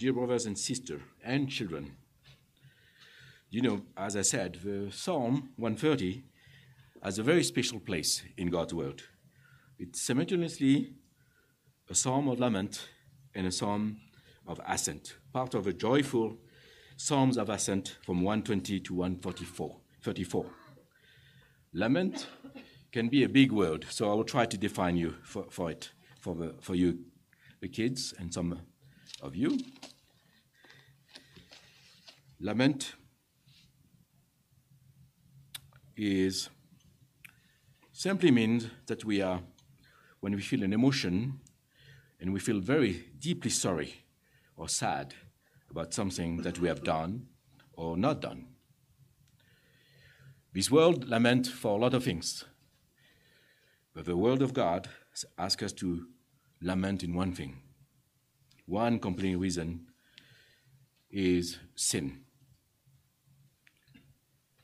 dear brothers and sisters, and children, you know, as I said, the Psalm 130 has a very special place in God's Word. It's simultaneously a psalm of lament and a psalm of ascent, part of a joyful psalms of ascent from 120 to 144. 34. Lament can be a big word, so I will try to define you for, for it, for, the, for you, the kids, and some of you. Lament is simply means that we are, when we feel an emotion and we feel very deeply sorry or sad about something that we have done or not done. This world lament for a lot of things, but the word of God asks us to lament in one thing. One compelling reason is sin.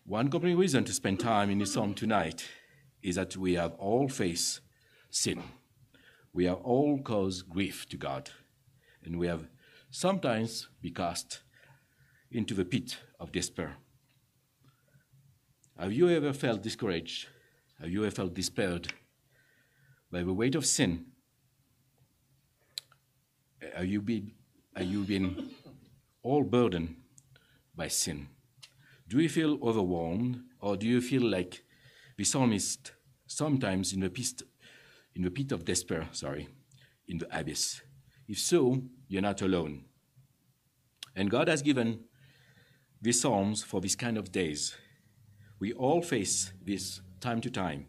One compelling reason to spend time in psalm tonight is that we have all faced sin. We have all caused grief to God, and we have sometimes been cast into the pit of despair. Have you ever felt discouraged? Have you ever felt despaired by the weight of sin? Have you been, have you been all burdened by sin? Do you feel overwhelmed, or do you feel like the psalmist sometimes in the pit, in the pit of despair, sorry, in the abyss? If so, you're not alone. And God has given these psalms for this kind of days. We all face this time to time.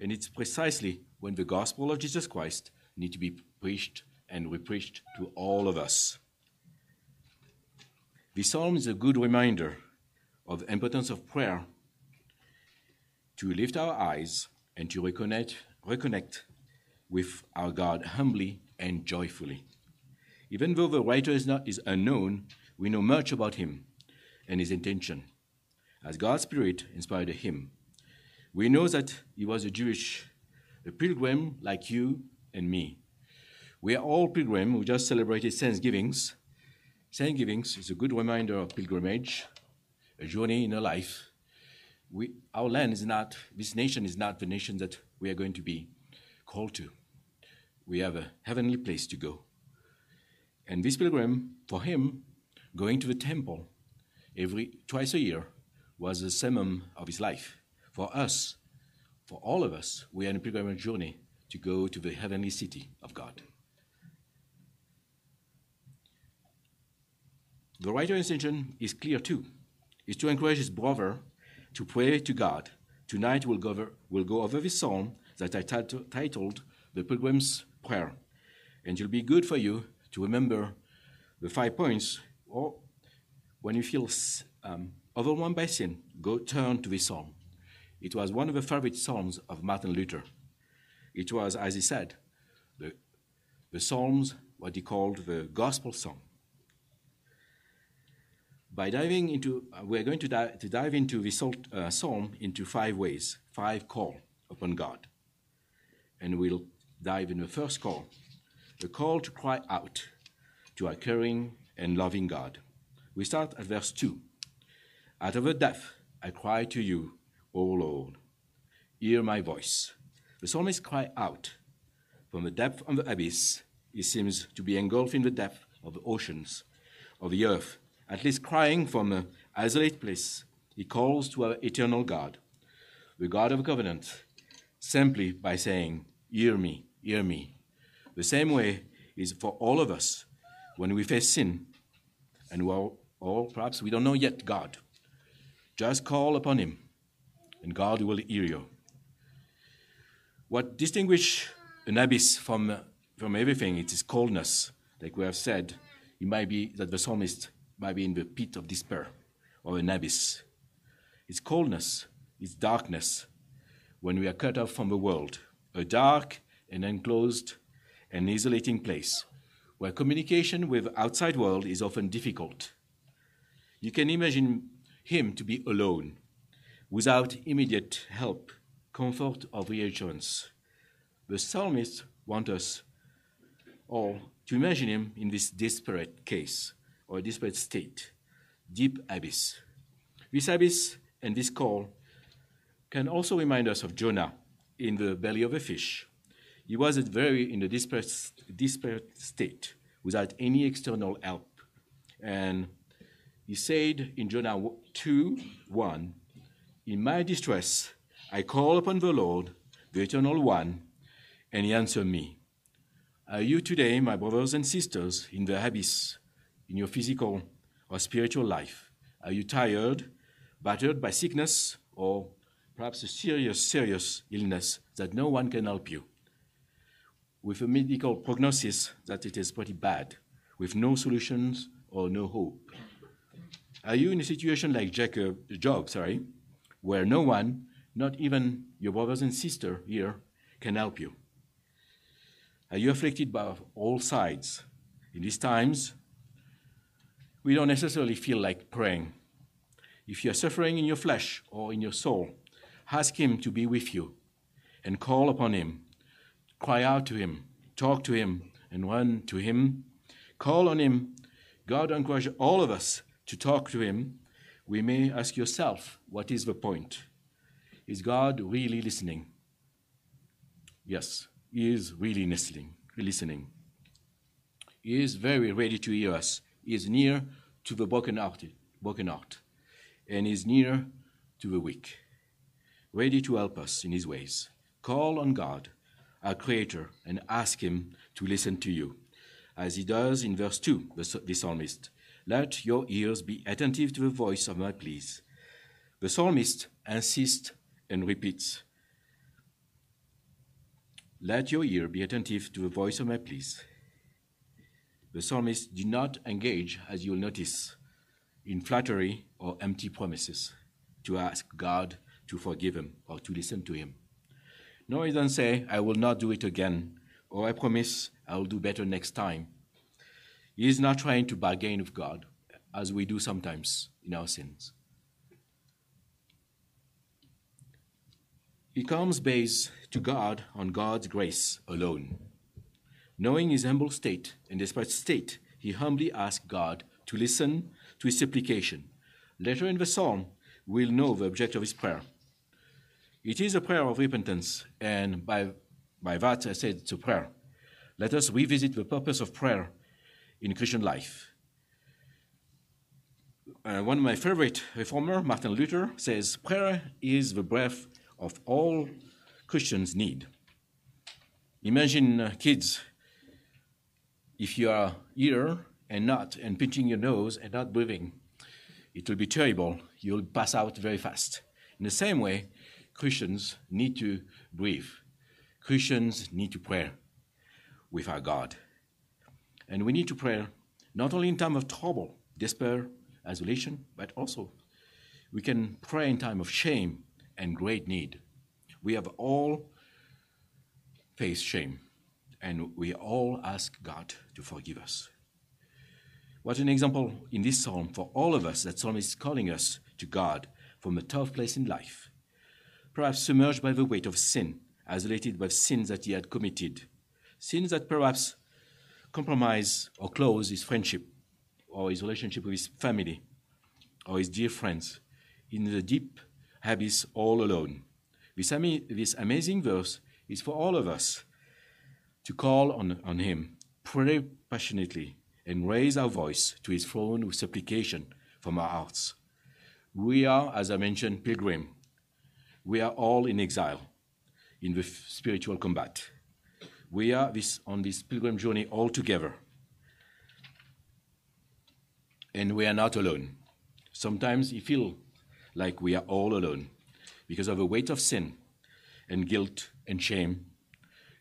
And it's precisely when the gospel of Jesus Christ need to be preached and repreached to all of us. This psalm is a good reminder of the importance of prayer to lift our eyes and to reconnect, reconnect with our God humbly and joyfully. Even though the writer is, not, is unknown, we know much about him and his intention. As God's Spirit inspired him, we know that he was a Jewish, a pilgrim like you and me. We are all pilgrims. We just celebrated Thanksgivings. Thanksgivings is a good reminder of pilgrimage, a journey in a life. We, our land is not, this nation is not the nation that we are going to be called to. We have a heavenly place to go. And this pilgrim, for him, going to the temple every twice a year was the summum of his life. For us, for all of us, we are on a pilgrimage journey to go to the heavenly city of God. The writer's intention is clear too, is to encourage his brother to pray to God. Tonight we'll go over, we'll go over this psalm that I titled The Pilgrim's Prayer. And it'll be good for you to remember the five points, or when you feel um, overwhelmed by sin, go turn to this psalm. It was one of the favorite psalms of Martin Luther. It was, as he said, the, the psalms, what he called the gospel song. By diving into, uh, we're going to, di- to dive into this uh, psalm into five ways, five call upon God. And we'll dive in the first call, the call to cry out to a caring and loving God. We start at verse 2. Out of the depth I cry to you, O Lord. Hear my voice. The psalmist cry out. From the depth of the abyss, he seems to be engulfed in the depth of the oceans, of the earth, at least crying from an isolated place. He calls to our eternal God, the God of covenant, simply by saying, Hear me, hear me. The same way is for all of us when we face sin, and well, or perhaps we don't know yet God, just call upon Him, and God will hear you. What distinguishes an abyss from, from everything, it is coldness. Like we have said, it might be that the psalmist might be in the pit of despair or an abyss. It's coldness, it's darkness when we are cut off from the world, a dark and enclosed and isolating place where communication with outside world is often difficult. You can imagine him to be alone, without immediate help, comfort, or reassurance. The psalmist wants us all to imagine him in this desperate case or desperate state, deep abyss. This abyss and this call can also remind us of Jonah in the belly of a fish. He was at very in a desperate, desperate state without any external help. And he said in Jonah 2 1, In my distress, I call upon the Lord, the Eternal One, and he answered me. Are you today, my brothers and sisters, in the abyss, in your physical or spiritual life? Are you tired, battered by sickness, or perhaps a serious, serious illness that no one can help you? With a medical prognosis that it is pretty bad, with no solutions or no hope. Are you in a situation like Jacob, uh, Job, sorry, where no one, not even your brothers and sisters here, can help you? Are you afflicted by all sides? In these times, we don't necessarily feel like praying. If you're suffering in your flesh or in your soul, ask Him to be with you and call upon Him. Cry out to Him, talk to Him, and run to Him. Call on Him. God encourages all of us to talk to Him, we may ask yourself, what is the point? Is God really listening? Yes, He is really listening. listening. He is very ready to hear us. Is near to the broken hearted, broken heart, and is near to the weak, ready to help us in His ways. Call on God, our Creator, and ask Him to listen to you, as He does in verse 2, the, the psalmist. Let your ears be attentive to the voice of my pleas. The psalmist insists and repeats, Let your ear be attentive to the voice of my pleas. The psalmist did not engage, as you'll notice, in flattery or empty promises to ask God to forgive him or to listen to him. Nor he doesn't say, I will not do it again, or I promise I will do better next time. He is not trying to bargain with God, as we do sometimes in our sins. He comes based to God on God's grace alone. Knowing his humble state and desperate state, he humbly asks God to listen to his supplication. Later in the psalm, we'll know the object of his prayer. It is a prayer of repentance, and by, by that I said it's a prayer. Let us revisit the purpose of prayer in Christian life. Uh, one of my favorite reformer, Martin Luther, says prayer is the breath of all Christians need. Imagine uh, kids, if you are here and not, and pinching your nose and not breathing, it will be terrible. You'll pass out very fast. In the same way, Christians need to breathe. Christians need to pray with our God. And we need to pray not only in time of trouble, despair, isolation, but also we can pray in time of shame and great need. We have all faced shame, and we all ask God to forgive us. What an example in this psalm for all of us that psalm is calling us to God from a tough place in life, perhaps submerged by the weight of sin, isolated by sins that he had committed, sins that perhaps compromise or close his friendship or his relationship with his family or his dear friends in the deep abyss all alone. This, ama- this amazing verse is for all of us to call on, on him, pray passionately, and raise our voice to his throne with supplication from our hearts. We are, as I mentioned, pilgrim. We are all in exile in the spiritual combat. We are this, on this pilgrim journey all together. And we are not alone. Sometimes we feel like we are all alone because of the weight of sin and guilt and shame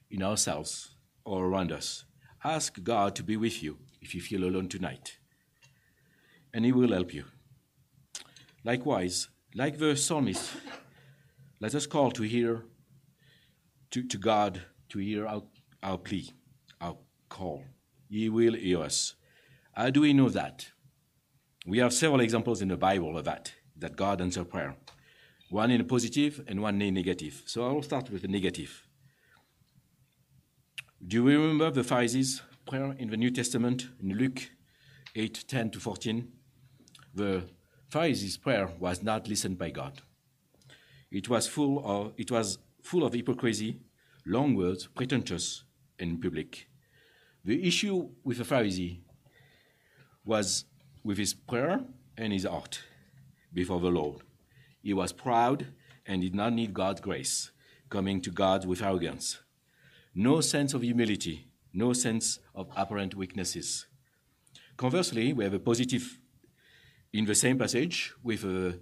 in ourselves or around us. Ask God to be with you if you feel alone tonight, and He will help you. Likewise, like the psalmist, let us call to hear to, to God to hear our our plea, our call. He will hear us. How do we know that? We have several examples in the Bible of that, that God answers prayer. One in a positive and one in negative. So I will start with the negative. Do you remember the Pharisees prayer in the New Testament, in Luke 8 10 to 14, the Pharisees' prayer was not listened by God. It was full of, it was full of hypocrisy, long words, pretentious, and public. The issue with the Pharisee was with his prayer and his heart before the Lord. He was proud and did not need God's grace, coming to God with arrogance. No sense of humility, no sense of apparent weaknesses. Conversely, we have a positive in the same passage with uh,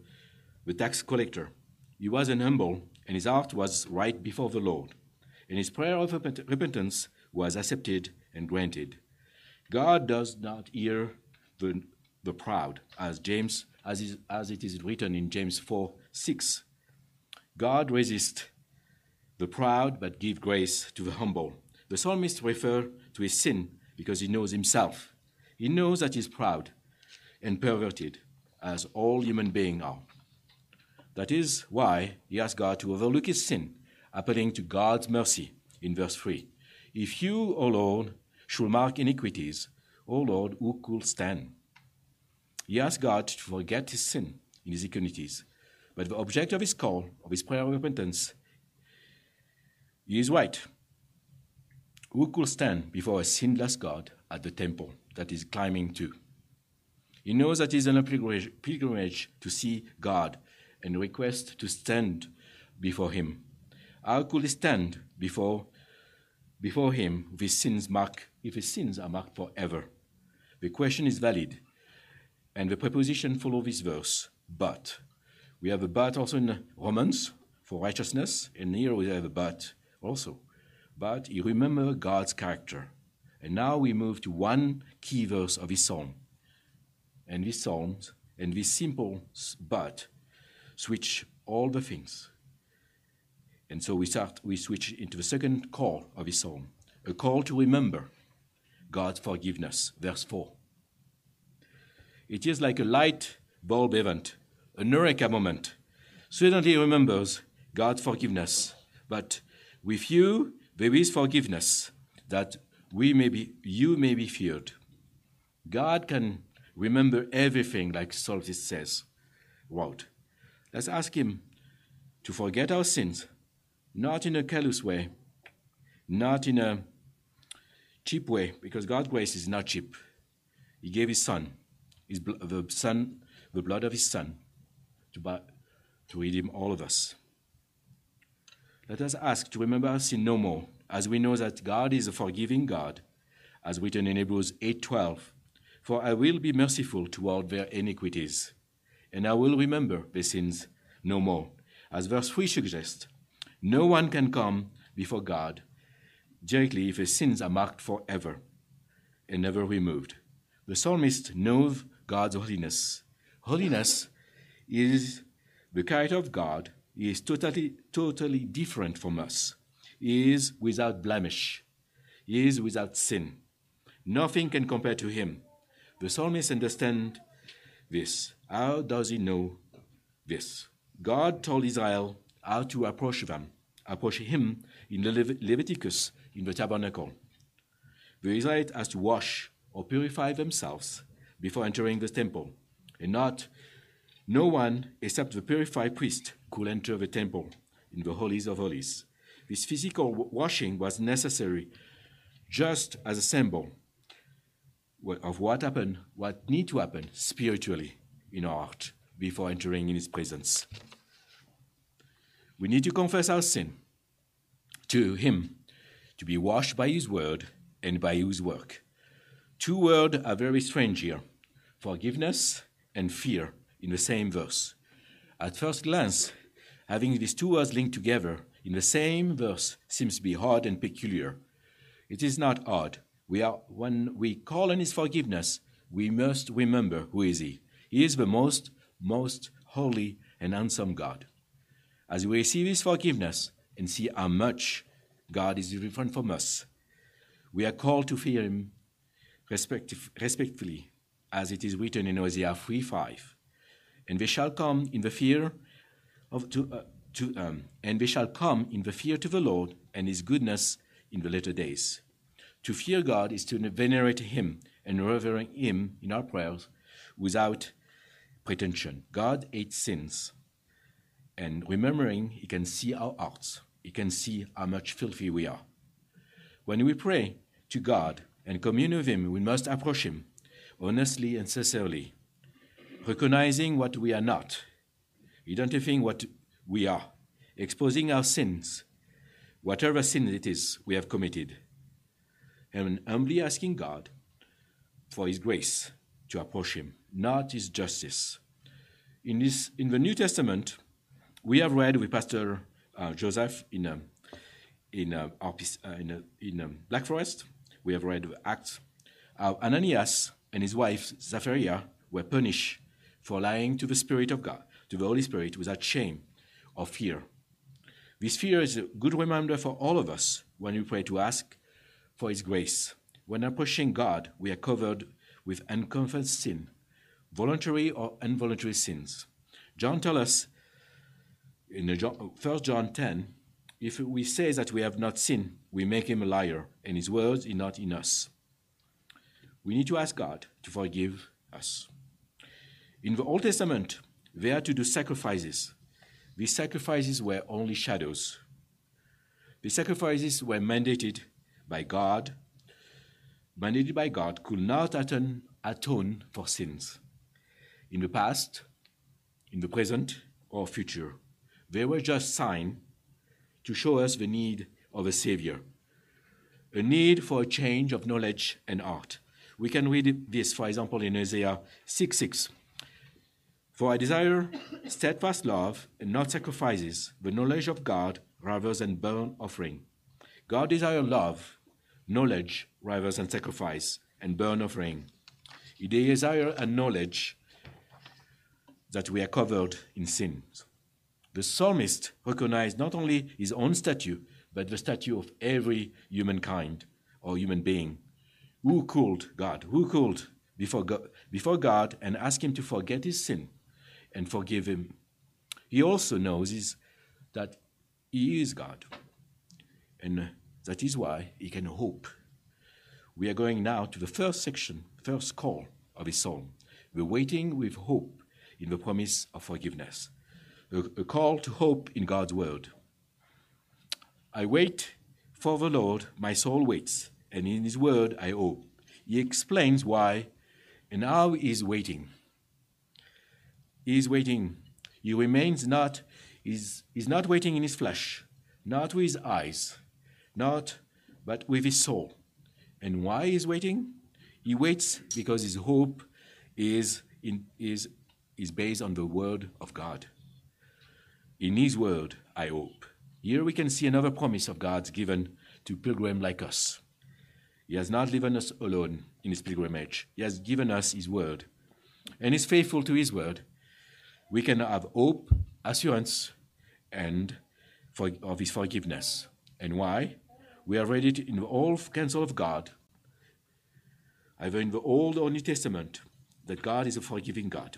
the tax collector. He was an humble, and his heart was right before the Lord, and his prayer of repentance was accepted and granted. God does not hear the, the proud, as James, as, is, as it is written in James 4 6. God resists the proud, but give grace to the humble. The psalmist refers to his sin because he knows himself. He knows that he's proud and perverted, as all human beings are. That is why he asks God to overlook his sin, appealing to God's mercy in verse 3. If you, O Lord, should mark iniquities, O Lord, who could stand? He asks God to forget his sin in his iniquities. But the object of his call, of his prayer of repentance, he is right. Who could stand before a sinless God at the temple that is climbing to? He knows that he is on a pilgrimage to see God and request to stand before him. How could he stand before, before him if his sins mark if his sins are marked forever? The question is valid and the preposition follows this verse, but. We have a but also in Romans for righteousness, and here we have a but also. But you remember God's character. And now we move to one key verse of his psalm. And this psalm and this simple but switch all the things. And so we start, we switch into the second call of his psalm, a call to remember God's forgiveness, verse 4. It is like a light bulb event, an eureka moment. Suddenly he remembers God's forgiveness. But with you, there is forgiveness that we may be, you may be feared. God can remember everything, like Psalmist says. What? Let's ask Him to forget our sins, not in a callous way, not in a cheap way, because God's grace is not cheap. He gave His Son his, the son, the blood of his son, to, buy, to redeem all of us. Let us ask to remember our sin no more, as we know that God is a forgiving God, as written in Hebrews 8:12. For I will be merciful toward their iniquities, and I will remember their sins no more. As verse 3 suggests, no one can come before God directly if his sins are marked forever and never removed. The psalmist knows God's holiness. Holiness is the character of God. He is totally, totally different from us. He is without blemish. He is without sin. Nothing can compare to him. The psalmist understands this. How does he know this? God told Israel how to approach them, approach him in the Leviticus in the tabernacle. The Israelites has to wash or purify themselves before entering the temple, and not no one except the purified priest could enter the temple in the holies of holies. This physical washing was necessary just as a symbol of what happened, what need to happen spiritually in our heart before entering in his presence. We need to confess our sin to him, to be washed by his word and by his work. Two words are very strange here forgiveness and fear in the same verse. At first glance, having these two words linked together in the same verse seems to be odd and peculiar. It is not odd. We are, when we call on His forgiveness, we must remember who is He. He is the most, most holy and handsome God. As we receive His forgiveness and see how much God is different from us, we are called to fear Him respectfully as it is written in Hosea 3:5. And we shall come in the fear of to, uh, to um, and they shall come in the fear to the Lord and His goodness in the latter days. To fear God is to venerate Him and revere Him in our prayers without pretension. God hates sins. And remembering, He can see our hearts, He can see how much filthy we are. When we pray to God and commune with Him, we must approach Him honestly and sincerely, recognizing what we are not, identifying what we are, exposing our sins, whatever sin it is we have committed, and humbly asking God for His grace to approach Him, not His justice. In, this, in the New Testament, we have read with Pastor uh, Joseph in, um, in, uh, our, uh, in, uh, in um, Black Forest, we have read Acts. Uh, Ananias and his wife Sapphira were punished for lying to the Spirit of God, to the Holy Spirit, without shame or fear. This fear is a good reminder for all of us when we pray to ask for His grace. When approaching God, we are covered with unconfessed sin, voluntary or involuntary sins. John tells us in 1 John 10 if we say that we have not sinned, we make him a liar, and his words are not in us. We need to ask God to forgive us. In the Old Testament, they had to do sacrifices. These sacrifices were only shadows. The sacrifices were mandated by God, mandated by God, could not atone, atone for sins. In the past, in the present, or future, they were just signs to show us the need of a Savior, a need for a change of knowledge and art. We can read this, for example, in Isaiah 6 6. For I desire steadfast love and not sacrifices, the knowledge of God rather than burnt offering. God desires love, knowledge rather than sacrifice and burnt offering. He desires a knowledge that we are covered in sins. The psalmist recognized not only his own statue, but the statue of every humankind or human being. Who called God? Who called before God, before God and asked him to forget his sin and forgive him? He also knows is that he is God. And that is why he can hope. We are going now to the first section, first call of his song. We're waiting with hope in the promise of forgiveness a, a call to hope in God's word. I wait for the Lord, my soul waits, and in his word I hope. He explains why and how he is waiting. He is waiting. He remains not, is, he's not waiting in his flesh, not with his eyes, not, but with his soul. And why is waiting? He waits because his hope is, in, is, is based on the word of God. In His word, I hope. Here we can see another promise of God's given to pilgrim like us. He has not left us alone in His pilgrimage. He has given us His word. And is faithful to His word. We can have hope, assurance, and for, of His forgiveness. And why? We are read it in the counsel of God, either in the Old or New Testament, that God is a forgiving God.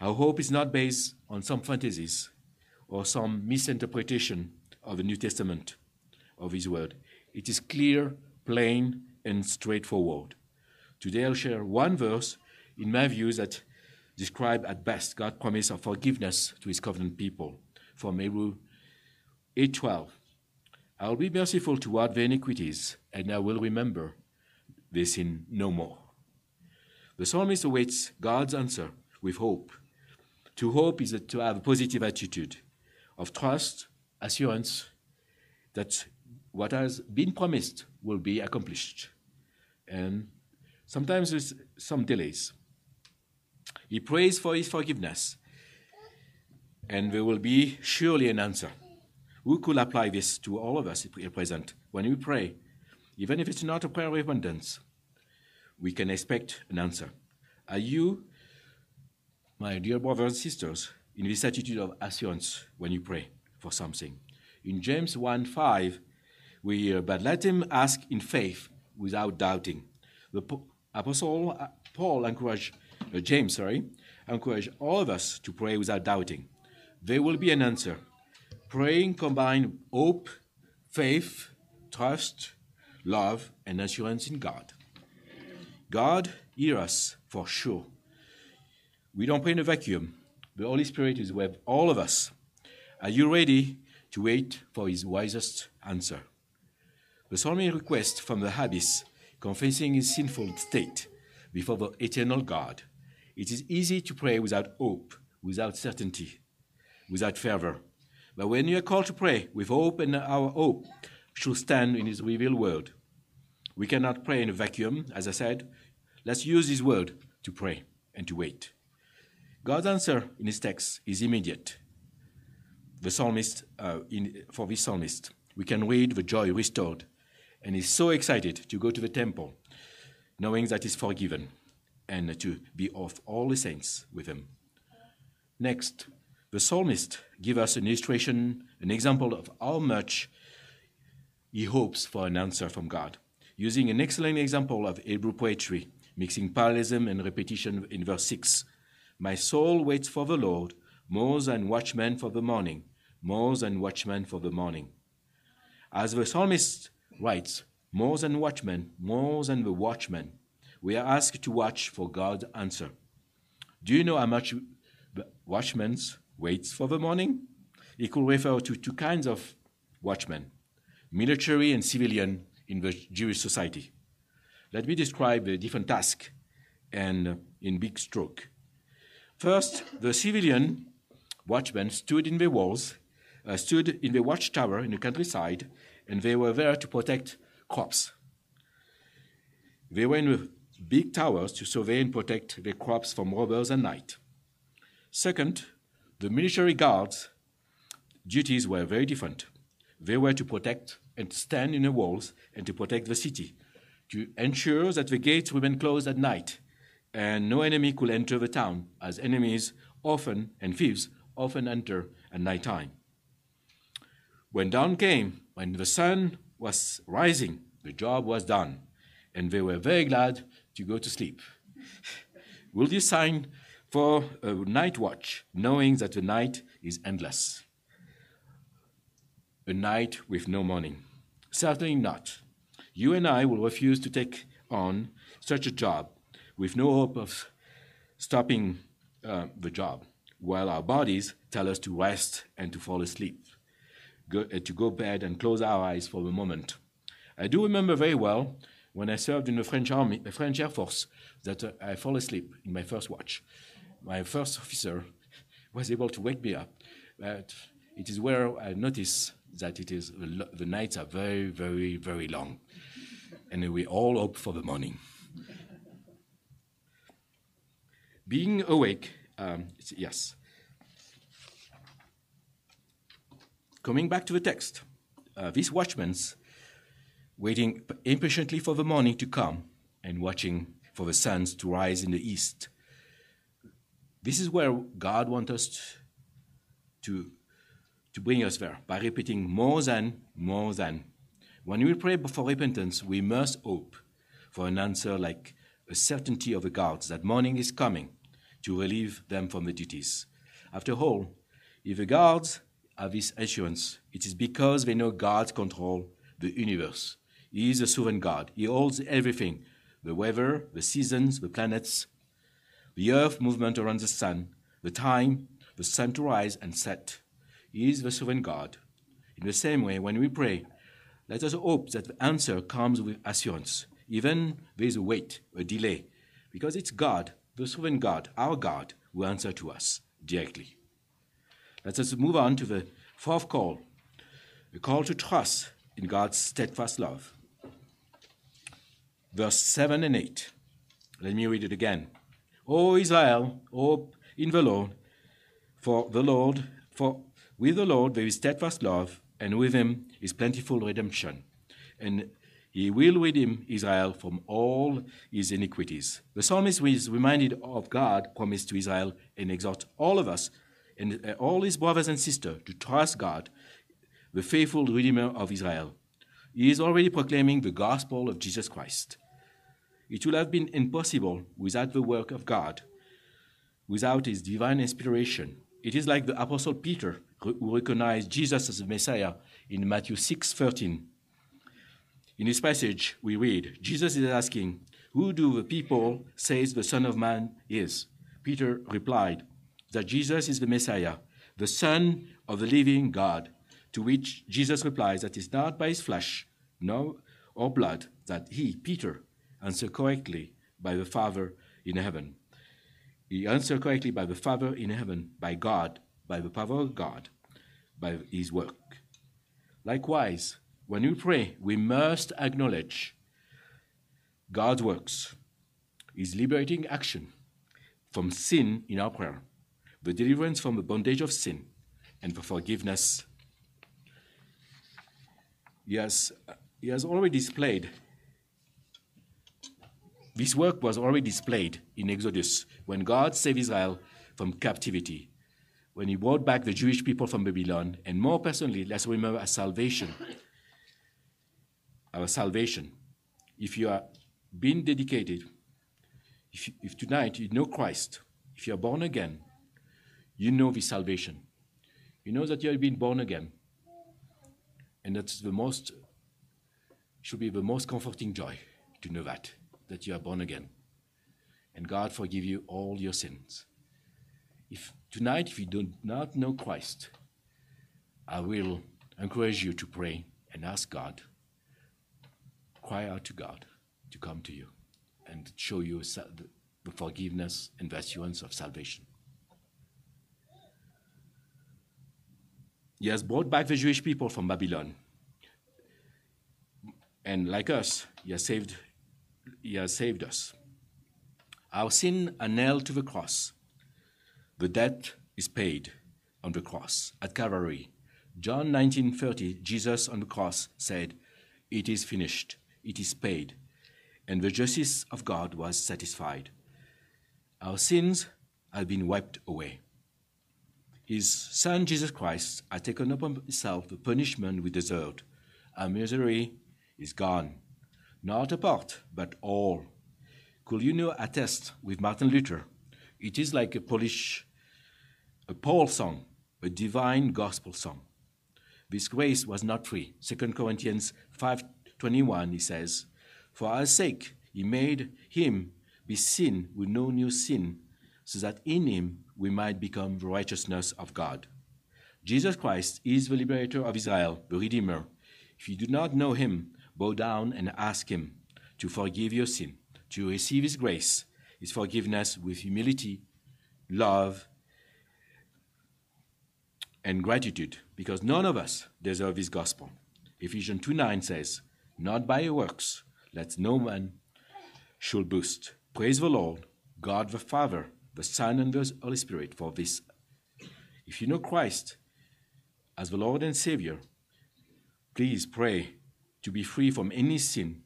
Our hope is not based on some fantasies, or some misinterpretation of the New Testament of His Word. It is clear, plain, and straightforward. Today I'll share one verse, in my view, that describe at best God's promise of forgiveness to His covenant people. From Hebrew 8:12, I will be merciful toward their iniquities, and I will remember their sin no more. The psalmist awaits God's answer with hope. To hope is to have a positive attitude of trust, assurance that what has been promised will be accomplished. And sometimes with some delays. He prays for his forgiveness, and there will be surely an answer. We could apply this to all of us at present when we pray? Even if it's not a prayer of abundance, we can expect an answer. Are you, my dear brothers and sisters, in this attitude of assurance when you pray for something. In James 1 5, we hear, But let him ask in faith without doubting. The Apostle uh, Paul encouraged, uh, James, sorry, encourage all of us to pray without doubting. There will be an answer. Praying combine hope, faith, trust, love, and assurance in God. God hears us for sure. We don't pray in a vacuum. The Holy Spirit is with all of us. Are you ready to wait for his wisest answer? The psalmist requests from the abyss, confessing his sinful state before the eternal God. It is easy to pray without hope, without certainty, without fervor. But when you are called to pray with hope and our hope should stand in his revealed word. We cannot pray in a vacuum, as I said. Let's use his word to pray and to wait. God's answer in his text is immediate. The psalmist, uh, in, for this psalmist, we can read the joy restored, and he's so excited to go to the temple, knowing that he's forgiven, and to be of all the saints with him. Next, the psalmist gives us an illustration, an example of how much he hopes for an answer from God, using an excellent example of Hebrew poetry, mixing parallelism and repetition in verse 6 my soul waits for the Lord, more than watchmen for the morning, more than watchmen for the morning. As the psalmist writes, more than watchmen, more than the watchmen, we are asked to watch for God's answer. Do you know how much watchmen waits for the morning? It could refer to two kinds of watchmen, military and civilian in the Jewish society. Let me describe the different tasks and in big stroke. First, the civilian watchmen stood in the walls, uh, stood in the watchtower in the countryside, and they were there to protect crops. They were in the big towers to survey and protect the crops from robbers at night. Second, the military guards' duties were very different. They were to protect and stand in the walls and to protect the city, to ensure that the gates remained closed at night and no enemy could enter the town, as enemies often and thieves often enter at night time. When dawn came, when the sun was rising, the job was done, and they were very glad to go to sleep. Will you sign for a night watch, knowing that the night is endless? A night with no morning? Certainly not. You and I will refuse to take on such a job with no hope of stopping uh, the job, while our bodies tell us to rest and to fall asleep, go, uh, to go bed and close our eyes for a moment. I do remember very well when I served in the French Army, the French Air Force, that uh, I fall asleep in my first watch. My first officer was able to wake me up, but it is where I notice that it is the nights are very, very, very long, and we all hope for the morning. Being awake, um, yes. Coming back to the text, uh, these watchmen waiting impatiently for the morning to come and watching for the suns to rise in the east. This is where God wants us to, to bring us there by repeating more than, more than. When we pray for repentance, we must hope for an answer like a certainty of the guards that morning is coming to relieve them from the duties. After all, if the guards have this assurance, it is because they know God controls the universe. He is a sovereign God. He holds everything the weather, the seasons, the planets, the earth movement around the sun, the time, the sun to rise and set. He is the sovereign God. In the same way, when we pray, let us hope that the answer comes with assurance, even there is a wait, a delay, because it's God, the sovereign God, our God, who answers to us directly. Let us move on to the fourth call, a call to trust in God's steadfast love. Verse 7 and 8. Let me read it again. O Israel, hope in the Lord, for the Lord, for with the Lord there is steadfast love, and with him is plentiful redemption. And he will redeem Israel from all his iniquities. The psalmist is reminded of God promised to Israel and exhorts all of us and uh, all his brothers and sisters to trust God, the faithful Redeemer of Israel. He is already proclaiming the gospel of Jesus Christ. It would have been impossible without the work of God, without his divine inspiration. It is like the apostle Peter who recognized Jesus as the Messiah in Matthew 6:13 In this passage, we read Jesus is asking, Who do the people say the Son of Man is? Peter replied that Jesus is the Messiah, the Son of the living God. To which Jesus replies that it's not by his flesh, no, or blood, that he, Peter, answered correctly by the Father in heaven. He answered correctly by the Father in heaven, by God, by the power of God, by his work. Likewise, when we pray, we must acknowledge God's works, his liberating action from sin in our prayer, the deliverance from the bondage of sin, and the forgiveness. Has, he has already displayed, this work was already displayed in Exodus when God saved Israel from captivity, when he brought back the Jewish people from Babylon, and more personally, let's remember our salvation. Our salvation. If you are being dedicated, if, if tonight you know Christ, if you are born again, you know the salvation. You know that you have been born again. And that's the most, should be the most comforting joy to know that, that you are born again. And God forgive you all your sins. If tonight, if you do not know Christ, I will encourage you to pray and ask God, cry out to God to come to you and show you the forgiveness and the assurance of salvation. He has brought back the Jewish people from Babylon. And like us, he has saved, he has saved us. Our sin are nailed to the cross. The debt is paid on the cross at Calvary. John 19:30, Jesus on the cross said, "It is finished. It is paid." And the justice of God was satisfied. Our sins have been wiped away. His Son Jesus Christ has taken upon himself the punishment we deserved. Our misery is gone. Not a part, but all. Could attests with Martin Luther? It is like a Polish, a Paul song, a divine gospel song. This grace was not free. 2 Corinthians 5.21, he says, For our sake he made him be sin with no new sin, so that in him we might become the righteousness of God. Jesus Christ is the liberator of Israel, the Redeemer. If you do not know him, bow down and ask him to forgive your sin, to receive his grace, his forgiveness with humility, love, and gratitude, because none of us deserve his gospel. Ephesians 2 9 says, Not by your works, let no man should boast. Praise the Lord, God the Father, the Son, and the Holy Spirit for this. If you know Christ as the Lord and Savior, please pray to be free from any sin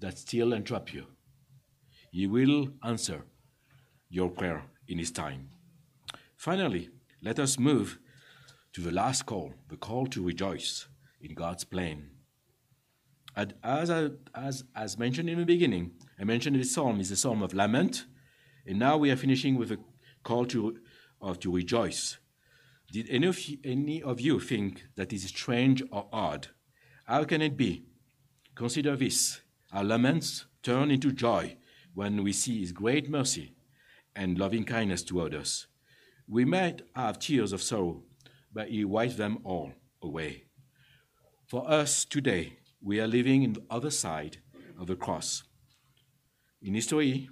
that still entrap you. He will answer your prayer in His time. Finally, let us move to the last call, the call to rejoice in God's plan. And As, I, as, as mentioned in the beginning, I mentioned this psalm is a psalm of lament, and now we are finishing with a call to, uh, to rejoice. Did any of, you, any of you think that is strange or odd? How can it be? Consider this our laments turn into joy when we see His great mercy and loving kindness toward us. We might have tears of sorrow, but He wipes them all away. For us today, we are living in the other side of the cross. In history,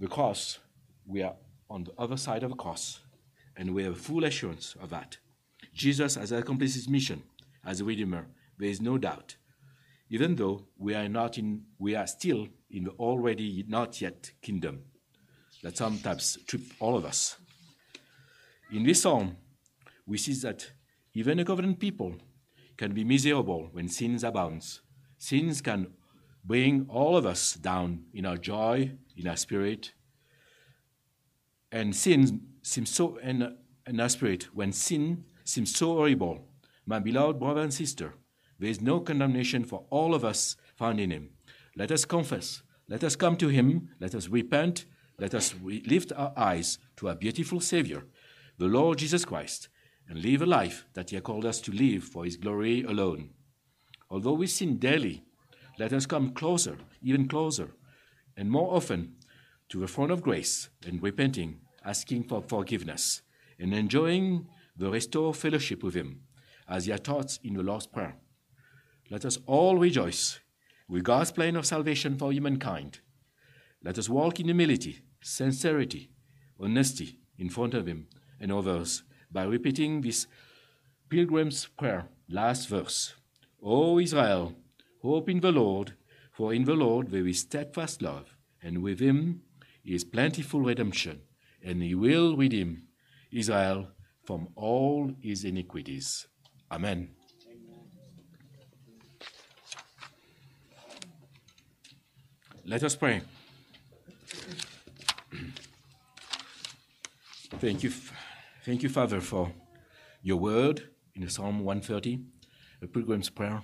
the cross, we are on the other side of the cross, and we have full assurance of that. Jesus has accomplished his mission as a Redeemer. There is no doubt. Even though we are not in, we are still in the already not yet kingdom that sometimes trip all of us. In this psalm, we see that even a covenant people can be miserable when sins abounds. Sins can bring all of us down in our joy, in our spirit. And sin seems so, in, in our spirit, when sin seems so horrible, my beloved brother and sister, there is no condemnation for all of us found in Him. Let us confess. Let us come to Him. Let us repent. Let us lift our eyes to our beautiful Savior, the Lord Jesus Christ, and live a life that He has called us to live for His glory alone. Although we sin daily, let us come closer, even closer, and more often to the throne of grace and repenting, asking for forgiveness, and enjoying the restored fellowship with Him, as He had taught in the Lord's Prayer. Let us all rejoice with God's plan of salvation for humankind. Let us walk in humility, sincerity, honesty in front of Him and others by repeating this Pilgrim's Prayer, last verse. O Israel, hope in the Lord, for in the Lord there is steadfast love, and with Him is plentiful redemption, and He will redeem Israel from all his iniquities. Amen. Let us pray. thank you, thank you, Father, for your word in Psalm 130, a pilgrim's prayer.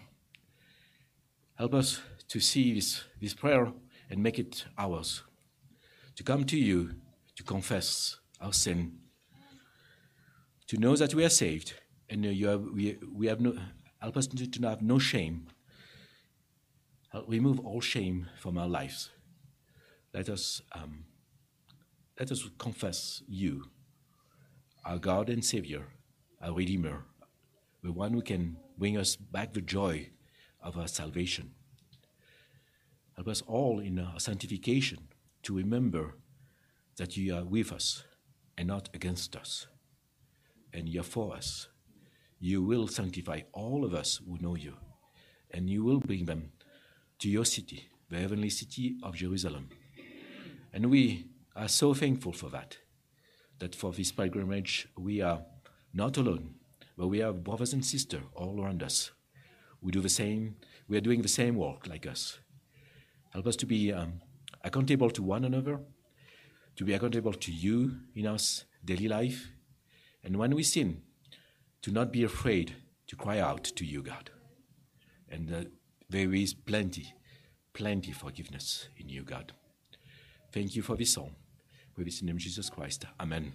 Help us to see this, this prayer and make it ours. To come to you to confess our sin, to know that we are saved, and you have, we, we have no, help us to, to have no shame remove all shame from our lives. Let us, um, let us confess you, our God and Savior, our Redeemer, the one who can bring us back the joy of our salvation. Help us all in our sanctification to remember that you are with us and not against us, and you are for us. You will sanctify all of us who know you, and you will bring them to your city, the heavenly city of Jerusalem. And we are so thankful for that, that for this pilgrimage we are not alone, but we have brothers and sisters all around us. We do the same, we are doing the same work like us. Help us to be um, accountable to one another, to be accountable to you in our daily life, and when we sin, to not be afraid to cry out to you, God. And uh, there is plenty, plenty forgiveness in you, God. Thank you for this song. We this name Jesus Christ. Amen.